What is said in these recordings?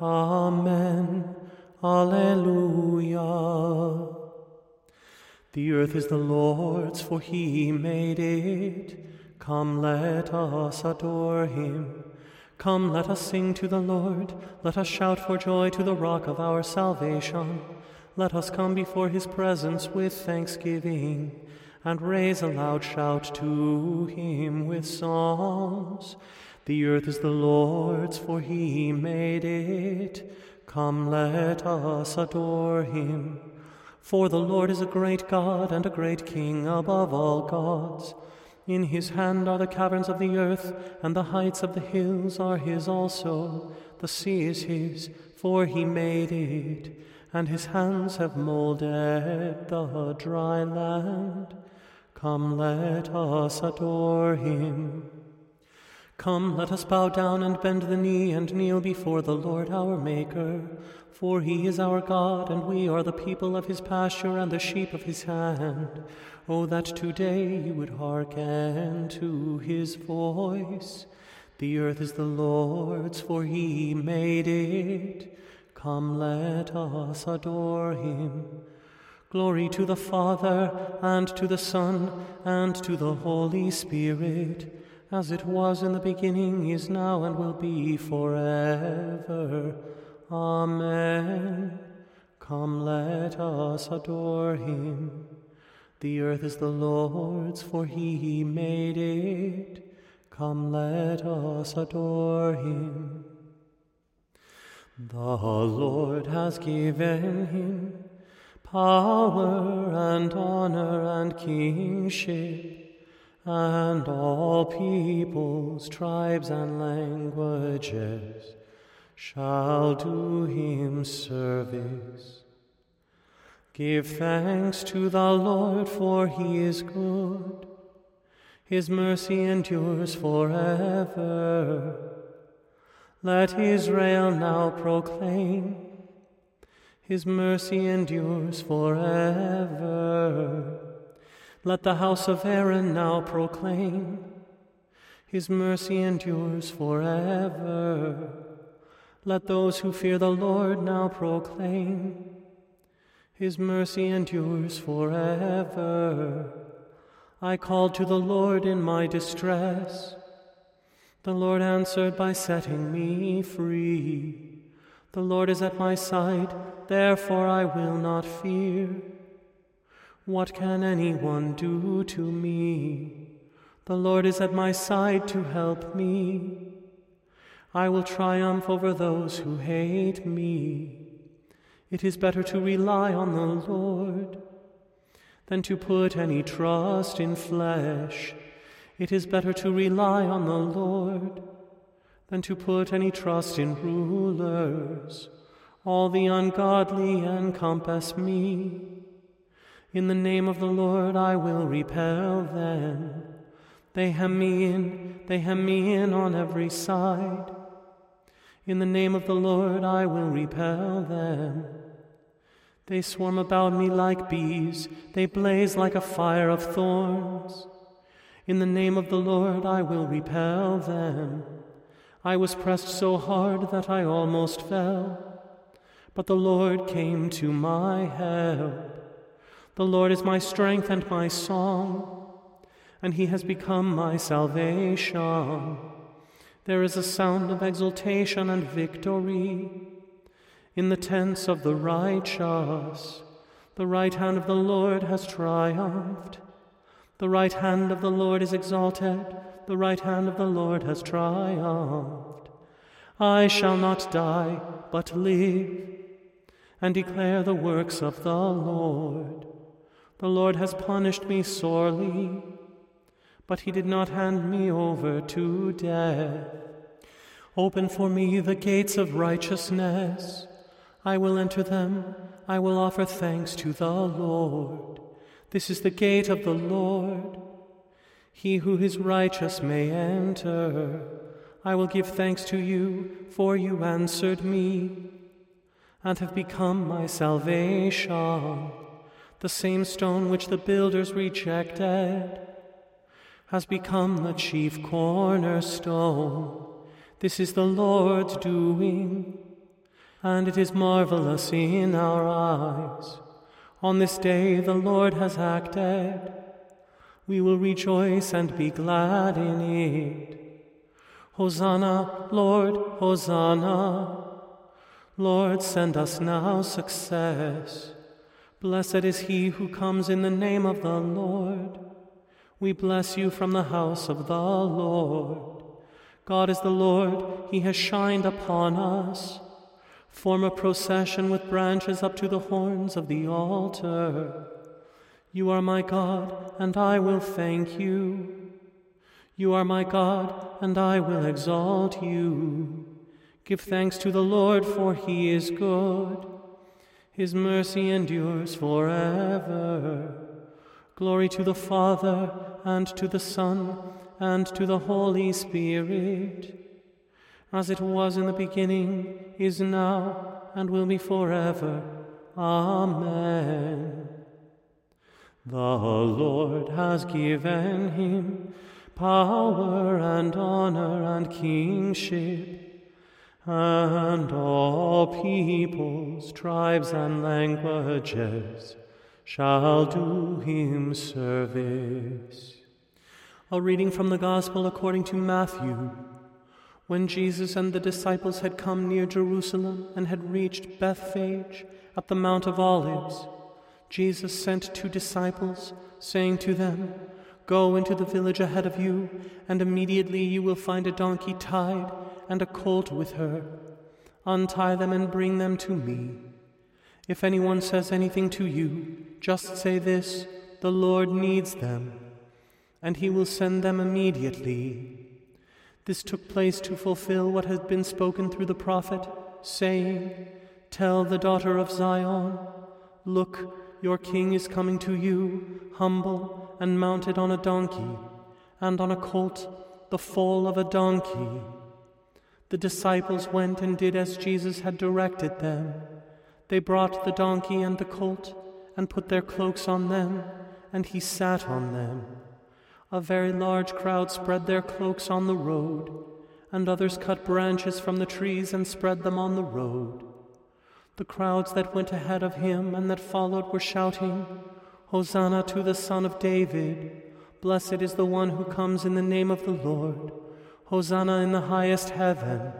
Amen. Alleluia. The earth is the Lord's, for he made it. Come, let us adore him. Come, let us sing to the Lord. Let us shout for joy to the rock of our salvation. Let us come before his presence with thanksgiving and raise a loud shout to him with psalms. The earth is the Lord's, for he made it. Come, let us adore him. For the Lord is a great God and a great King above all gods. In his hand are the caverns of the earth, and the heights of the hills are his also. The sea is his, for he made it, and his hands have molded the dry land. Come, let us adore him. Come, let us bow down and bend the knee and kneel before the Lord our Maker. For he is our God, and we are the people of his pasture and the sheep of his hand. Oh, that today you would hearken to his voice. The earth is the Lord's, for he made it. Come, let us adore him. Glory to the Father, and to the Son, and to the Holy Spirit, as it was in the beginning, is now, and will be forever. Amen. Come, let us adore him. The earth is the Lord's, for he made it. Come, let us adore him. The Lord has given him power and honor and kingship, and all peoples, tribes, and languages shall do him service. Give thanks to the Lord, for he is good. His mercy endures forever. Let Israel now proclaim his mercy endures forever. Let the house of Aaron now proclaim, His mercy endures forever. Let those who fear the Lord now proclaim, His mercy endures forever. I called to the Lord in my distress. The Lord answered by setting me free. The Lord is at my side, therefore I will not fear. What can anyone do to me? The Lord is at my side to help me. I will triumph over those who hate me. It is better to rely on the Lord than to put any trust in flesh. It is better to rely on the Lord than to put any trust in rulers. All the ungodly encompass me. In the name of the Lord I will repel them. They hem me in, they hem me in on every side. In the name of the Lord I will repel them. They swarm about me like bees, they blaze like a fire of thorns. In the name of the Lord I will repel them. I was pressed so hard that I almost fell. But the Lord came to my help. The Lord is my strength and my song, and he has become my salvation. There is a sound of exultation and victory in the tents of the righteous. The right hand of the Lord has triumphed. The right hand of the Lord is exalted the right hand of the Lord has triumphed. I shall not die, but live, and declare the works of the Lord. The Lord has punished me sorely, but he did not hand me over to death. Open for me the gates of righteousness. I will enter them. I will offer thanks to the Lord. This is the gate of the Lord. He who is righteous may enter. I will give thanks to you, for you answered me and have become my salvation. The same stone which the builders rejected has become the chief cornerstone. This is the Lord's doing and it is marvelous in our eyes. On this day the Lord has acted. We will rejoice and be glad in it. Hosanna, Lord, Hosanna. Lord, send us now success. Blessed is he who comes in the name of the Lord. We bless you from the house of the Lord. God is the Lord, he has shined upon us. Form a procession with branches up to the horns of the altar. You are my God, and I will thank you. You are my God, and I will exalt you. Give thanks to the Lord, for he is good. His mercy endures forever. Glory to the Father, and to the Son, and to the Holy Spirit as it was in the beginning, is now, and will be forever. Amen. The Lord has given him power and honor and kingship, and all peoples, tribes, and languages shall do him service. A reading from the Gospel according to Matthew. When Jesus and the disciples had come near Jerusalem and had reached Bethphage at the Mount of Olives, Jesus sent two disciples, saying to them, Go into the village ahead of you, and immediately you will find a donkey tied and a colt with her. Untie them and bring them to me. If anyone says anything to you, just say this The Lord needs them, and he will send them immediately. This took place to fulfill what had been spoken through the prophet, saying, Tell the daughter of Zion, Look, your king is coming to you, humble and mounted on a donkey, and on a colt, the foal of a donkey. The disciples went and did as Jesus had directed them. They brought the donkey and the colt, and put their cloaks on them, and he sat on them. A very large crowd spread their cloaks on the road, and others cut branches from the trees and spread them on the road. The crowds that went ahead of him and that followed were shouting, Hosanna to the Son of David! Blessed is the one who comes in the name of the Lord! Hosanna in the highest heaven!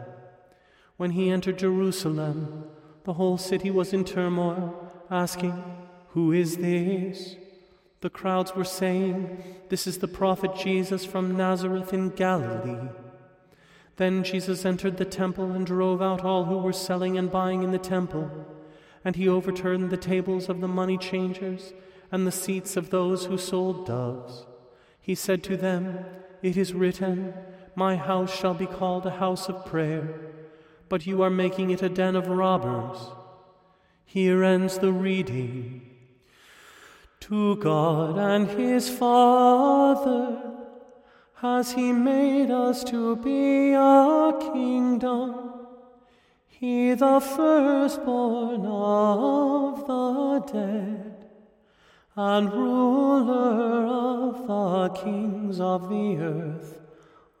When he entered Jerusalem, the whole city was in turmoil, asking, Who is this? The crowds were saying, This is the prophet Jesus from Nazareth in Galilee. Then Jesus entered the temple and drove out all who were selling and buying in the temple, and he overturned the tables of the money changers and the seats of those who sold doves. He said to them, It is written, My house shall be called a house of prayer, but you are making it a den of robbers. Here ends the reading. To God and His Father has He made us to be a kingdom, He the firstborn of the dead, and ruler of the kings of the earth.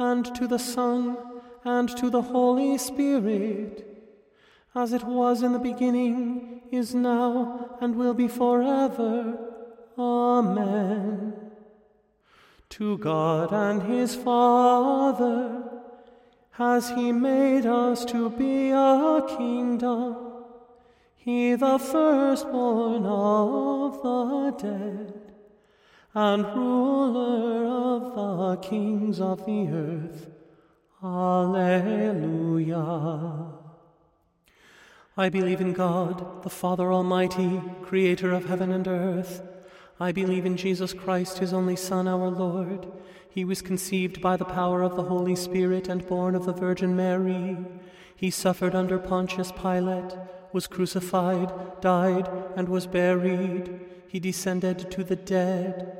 and to the Son, and to the Holy Spirit as it was in the beginning, is now, and will be forever. Amen. To God and His Father has He made us to be a kingdom, He the firstborn of the dead, and ruler of the kings of the earth. Alleluia. I believe in God, the Father Almighty, creator of heaven and earth. I believe in Jesus Christ, his only Son, our Lord. He was conceived by the power of the Holy Spirit and born of the Virgin Mary. He suffered under Pontius Pilate, was crucified, died, and was buried. He descended to the dead.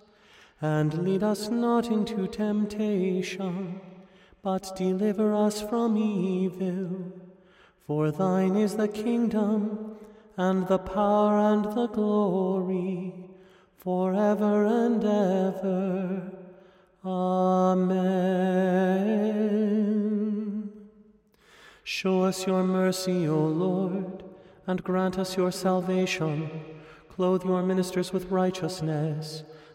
And lead us not into temptation, but deliver us from evil. For thine is the kingdom, and the power, and the glory, forever and ever. Amen. Show us your mercy, O Lord, and grant us your salvation. Clothe your ministers with righteousness.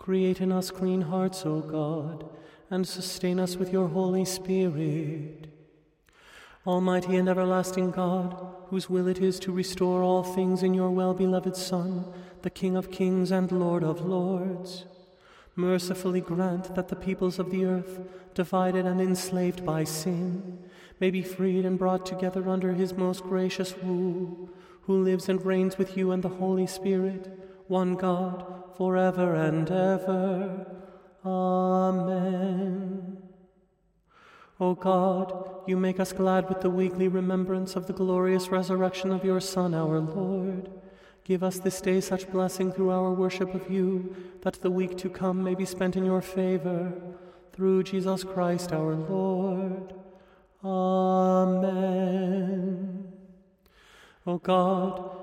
Create in us clean hearts, O God, and sustain us with your Holy Spirit. Almighty and everlasting God, whose will it is to restore all things in your well beloved Son, the King of kings and Lord of lords, mercifully grant that the peoples of the earth, divided and enslaved by sin, may be freed and brought together under his most gracious rule, who lives and reigns with you and the Holy Spirit, one God, for ever and ever. Amen. O God, you make us glad with the weekly remembrance of the glorious resurrection of your Son, our Lord. Give us this day such blessing through our worship of you, that the week to come may be spent in your favor. Through Jesus Christ our Lord. Amen. O God,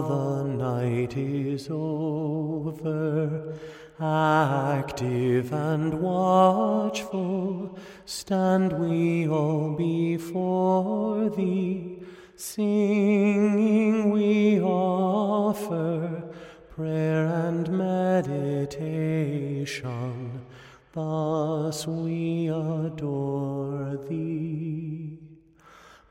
The night is over. Active and watchful stand we all before thee. Singing we offer prayer and meditation. Thus we adore thee.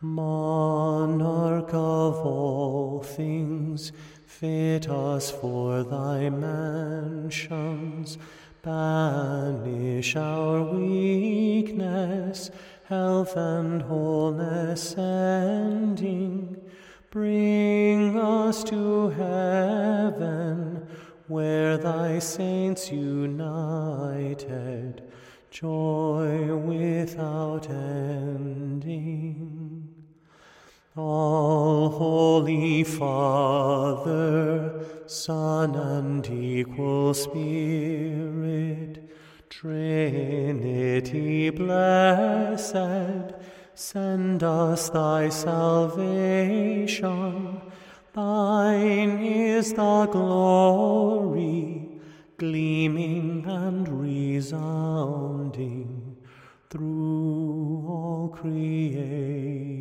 Monarch of all things, fit us for thy mansions. Banish our weakness, health and wholeness ending. Bring us to heaven, where thy saints united, joy without ending. All Holy Father, Son, and equal Spirit, Trinity blessed, send us thy salvation. Thine is the glory, gleaming and resounding through all creation.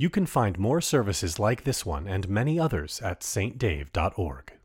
You can find more services like this one and many others at saintdave.org.